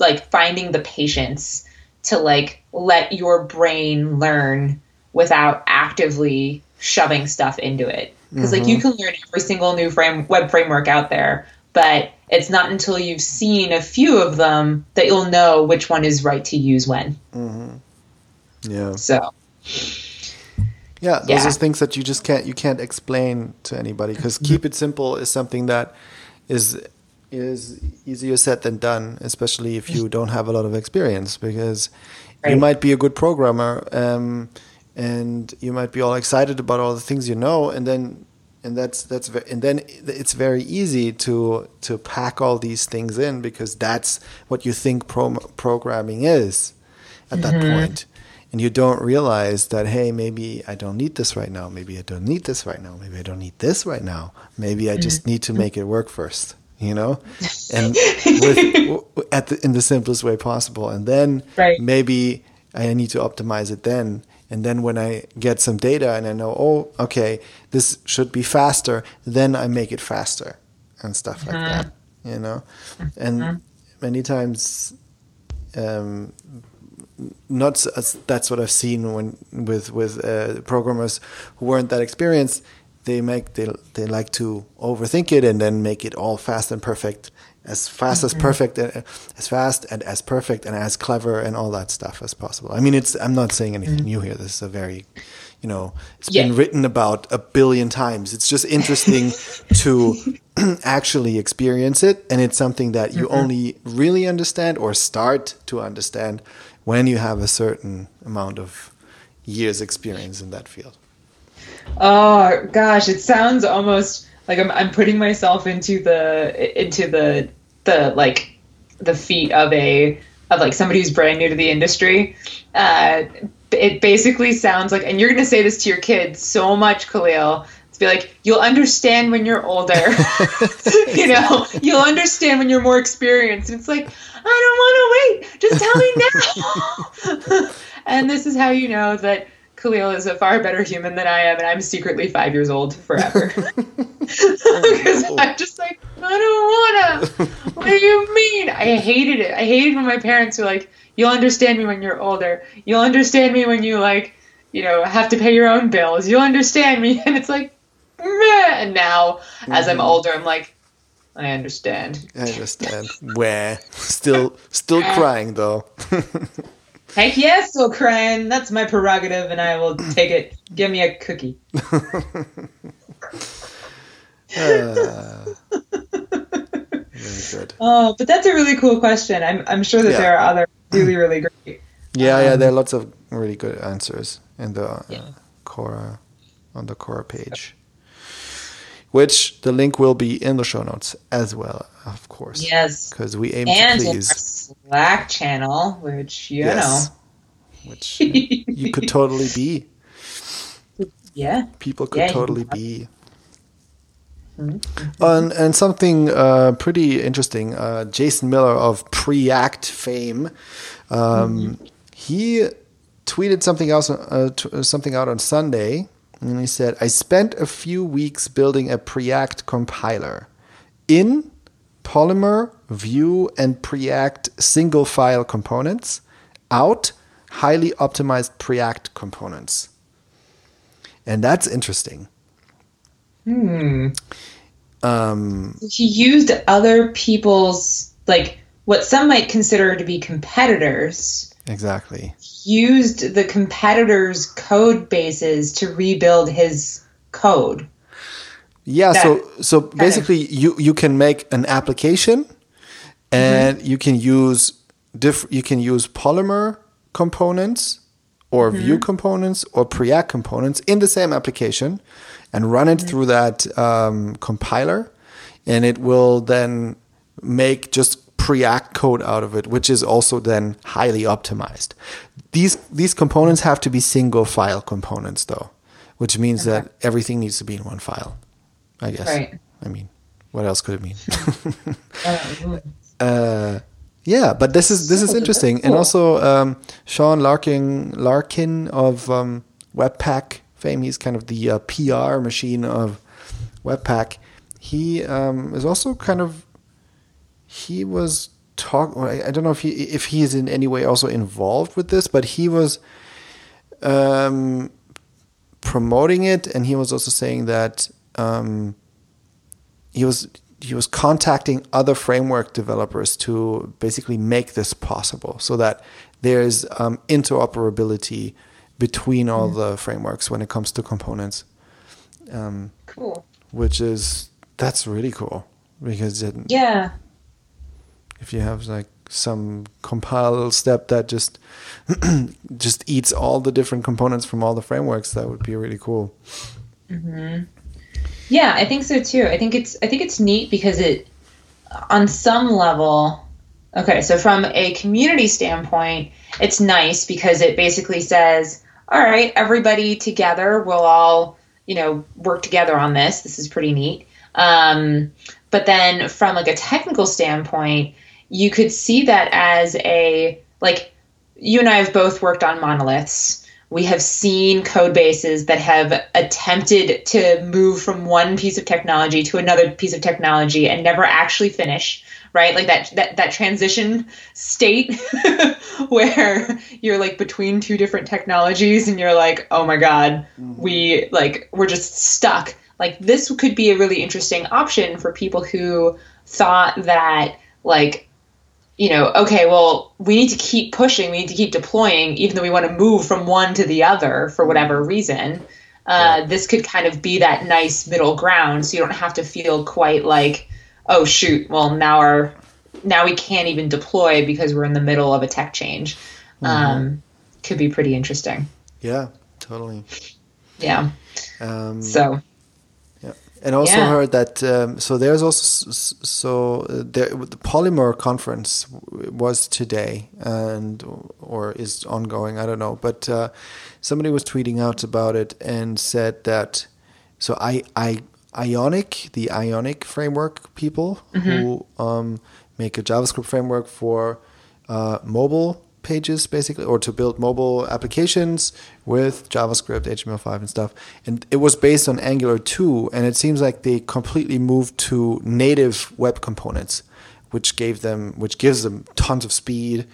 Like finding the patience to like let your brain learn without actively shoving stuff into it because mm-hmm. like you mm-hmm. can learn every single new frame web framework out there but it's not until you've seen a few of them that you'll know which one is right to use when mm-hmm. yeah so yeah those yeah. are things that you just can't you can't explain to anybody because keep it simple is something that is is easier said than done especially if you don't have a lot of experience because right. you might be a good programmer um, and you might be all excited about all the things you know and then and that's that's and then it's very easy to to pack all these things in because that's what you think pro- programming is at mm-hmm. that point. And you don't realize that hey maybe i don't need this right now. Maybe i don't need this right now. Maybe i don't need this right now. Maybe i mm-hmm. just need to make it work first you know? And with at the, in the simplest way possible. And then right. maybe i need to optimize it then and then when I get some data and I know, oh, okay, this should be faster, then I make it faster and stuff like mm-hmm. that, you know? And mm-hmm. many times, um, not that's what I've seen when with with uh, programmers who weren't that experienced. They make they they like to overthink it and then make it all fast and perfect as fast mm-hmm. as perfect uh, as fast and as perfect and as clever and all that stuff as possible i mean it's i'm not saying anything mm-hmm. new here this is a very you know it's yeah. been written about a billion times it's just interesting to actually experience it and it's something that you mm-hmm. only really understand or start to understand when you have a certain amount of years experience in that field oh gosh it sounds almost like I'm, I'm putting myself into the into the the like the feet of a of like somebody who's brand new to the industry. Uh, it basically sounds like, and you're going to say this to your kids so much, Kahlil. To be like, you'll understand when you're older. you know, you'll understand when you're more experienced. It's like, I don't want to wait. Just tell me now. and this is how you know that Kahlil is a far better human than I am, and I'm secretly five years old forever. Because I'm just like, I don't wanna. What do you mean? I hated it. I hated when my parents were like, "You'll understand me when you're older. You'll understand me when you like, you know, have to pay your own bills. You'll understand me." And it's like, Meh. and now as I'm mm-hmm. older, I'm like, I understand. I understand. Where still, still crying though. Heck yes, crying. That's my prerogative, and I will take it. Give me a cookie. Uh, very good. Oh, but that's a really cool question. I'm I'm sure that Yeah. there are other really really great. Yeah, yeah, Um, there are lots of really good answers in the uh, Yeah. Quora on the Quora page, which the link will be in the show notes as well, of course. Yes. because we aim And to please. Slack channel, which you Yes, which uh, you could totally be. Yeah. People could Yeah, totally be. Mhm. And, and something uh, pretty interesting. Uh, Jason Miller of Preact fame, um, he tweeted something else, uh, t- something out on Sunday, and he said, "I spent a few weeks building a Preact compiler in Polymer, Vue, and Preact single file components. Out highly optimized Preact components." And that's interesting. Hmm. Um, He used other people's like what some might consider to be competitors. Exactly. Used the competitors' code bases to rebuild his code. Yeah, that so so of- basically you you can make an application mm-hmm. and you can use diff you can use Polymer components or mm-hmm. Vue components or Preact components in the same application and run it mm-hmm. through that um, compiler and it will then make just Preact code out of it, which is also then highly optimized. These these components have to be single file components though, which means that everything needs to be in one file. I guess. Right. I mean, what else could it mean? Uh, yeah, but this is this is interesting, and also um, Sean Larkin Larkin of um, Webpack fame. He's kind of the uh, PR machine of Webpack. He um, is also kind of he was talk. I I don't know if he if he is in any way also involved with this, but he was um, promoting it, and he was also saying that um, he was he was contacting other framework developers to basically make this possible, so that there's um, interoperability between all the frameworks when it comes to components, um, cool. which is that's really cool because it, Yeah. If you have like some compile step that just just eats all the different components from all the frameworks that would be really cool Yeah, I think so too. I think it's I think it's neat because it on some level okay, so from a community standpoint, it's nice because it basically says, all right, everybody together will all, you know, work together on this. This is pretty neat. Um, but then from like a technical standpoint, you could see that as a like you and I have both worked on monoliths. We have seen code bases that have attempted to move from one piece of technology to another piece of technology and never actually finish, right? Like that that, that transition state where you're like between two different technologies and you're like, "Oh my god, mm-hmm. we like we're just stuck." Like this could be a really interesting option for people who thought that like you know, okay, well, we need to keep pushing, we need to keep deploying, even though we want to move from one to the other for whatever reason. Uh, This could kind of be that nice middle ground, so you don't have to feel quite like, oh shoot, well now our now we can't even deploy because we're in the middle of a tech change. Um, could be pretty interesting. yeah totally Yeah. um, So and also Yeah. heard that um, so there's also so uh, there, the polymer conference was today and or is ongoing i don't know but uh, somebody was tweeting out about it and said that so i i ionic the ionic framework people who um, make a javascript framework for uh, mobile pages basically or to build mobile applications with javascript html5 and stuff. And it was based on angular 2 and it seems like they completely moved to native web components which gave them which gives them tons of speed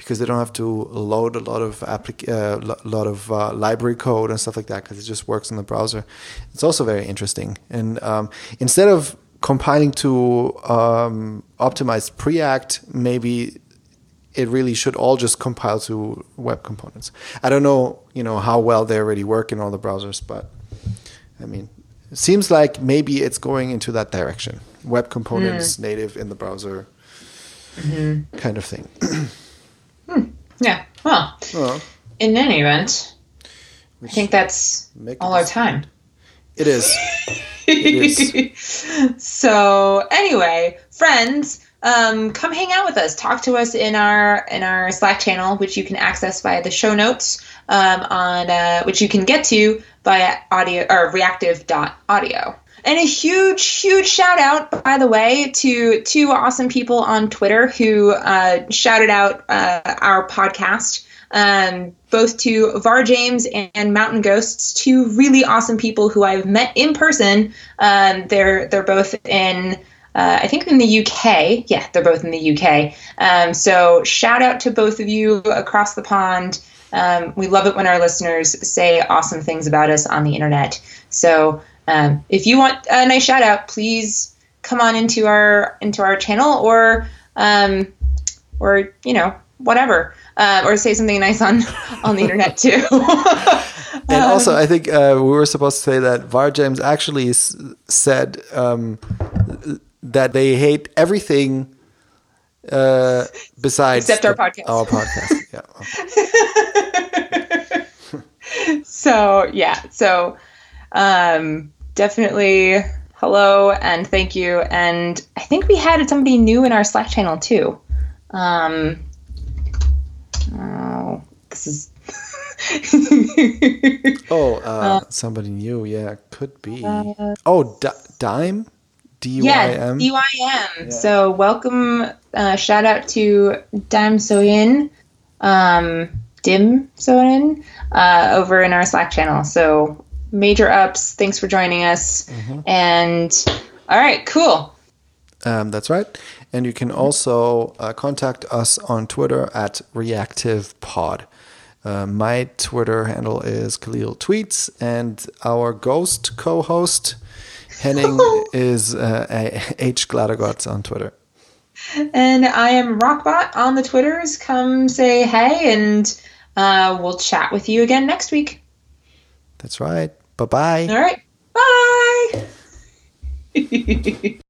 because they don't have to load a lot of applic- uh, lo- lot of uh, library code and stuff like that because it just works in the browser. It's also very interesting. And um, instead of compiling to um, optimize preact maybe it really should all just compile to web components. I don't know, you know, how well they already work in all the browsers, but I mean, it seems like maybe it's going into that direction. Web components Hmm. native in the browser, Mm-hmm. kind of thing. Yeah. Well, Well, in any event, I think that's all it our time. It is. so anyway, friends, um, come hang out with us. Talk to us in our in our Slack channel, which you can access via the show notes um, on uh, which you can get to via audio or reactive.audio. And a huge, huge shout out, by the way, to two awesome people on Twitter who uh, shouted out uh, our podcast um, both to Var James and Mountain Ghosts, two really awesome people who I've met in person. Um, they're they're both in. Uh, I think in the UK. Yeah, they're both in the UK. Um, so shout out to both of you across the pond. Um, we love it when our listeners say awesome things about us on the internet. So um, if you want a nice shout out, please come on into our into our channel or um, or you know whatever uh, or say something nice on on the internet too. And also, I think uh, we were supposed to say that Var James actually s- said um, that they hate everything uh, besides Except our the- podcast. Our podcast, yeah. so yeah, so um, definitely hello and thank you. And I think we had somebody new in our Slack channel too. Um, oh, this is. Oh, uh, somebody new, yeah, could be. oh, D- Dime, D Y Yeah, M. DYM. So welcome, uh, shout out to Dim Soyin, um, Dim Soyin, uh, over in our Slack channel. So major ups. Thanks for joining us. And all right, cool. Um, that's right. And you can also uh, contact us on Twitter at ReactivePod. Uh, my Twitter handle is Kahlil Tweets, and our ghost co host, Henning, is uh, a- H. Glattergotz on Twitter. And I am Rockbot on the Twitters. Come say hey, and uh, we'll chat with you again next week. That's right. Bye bye. All right, bye.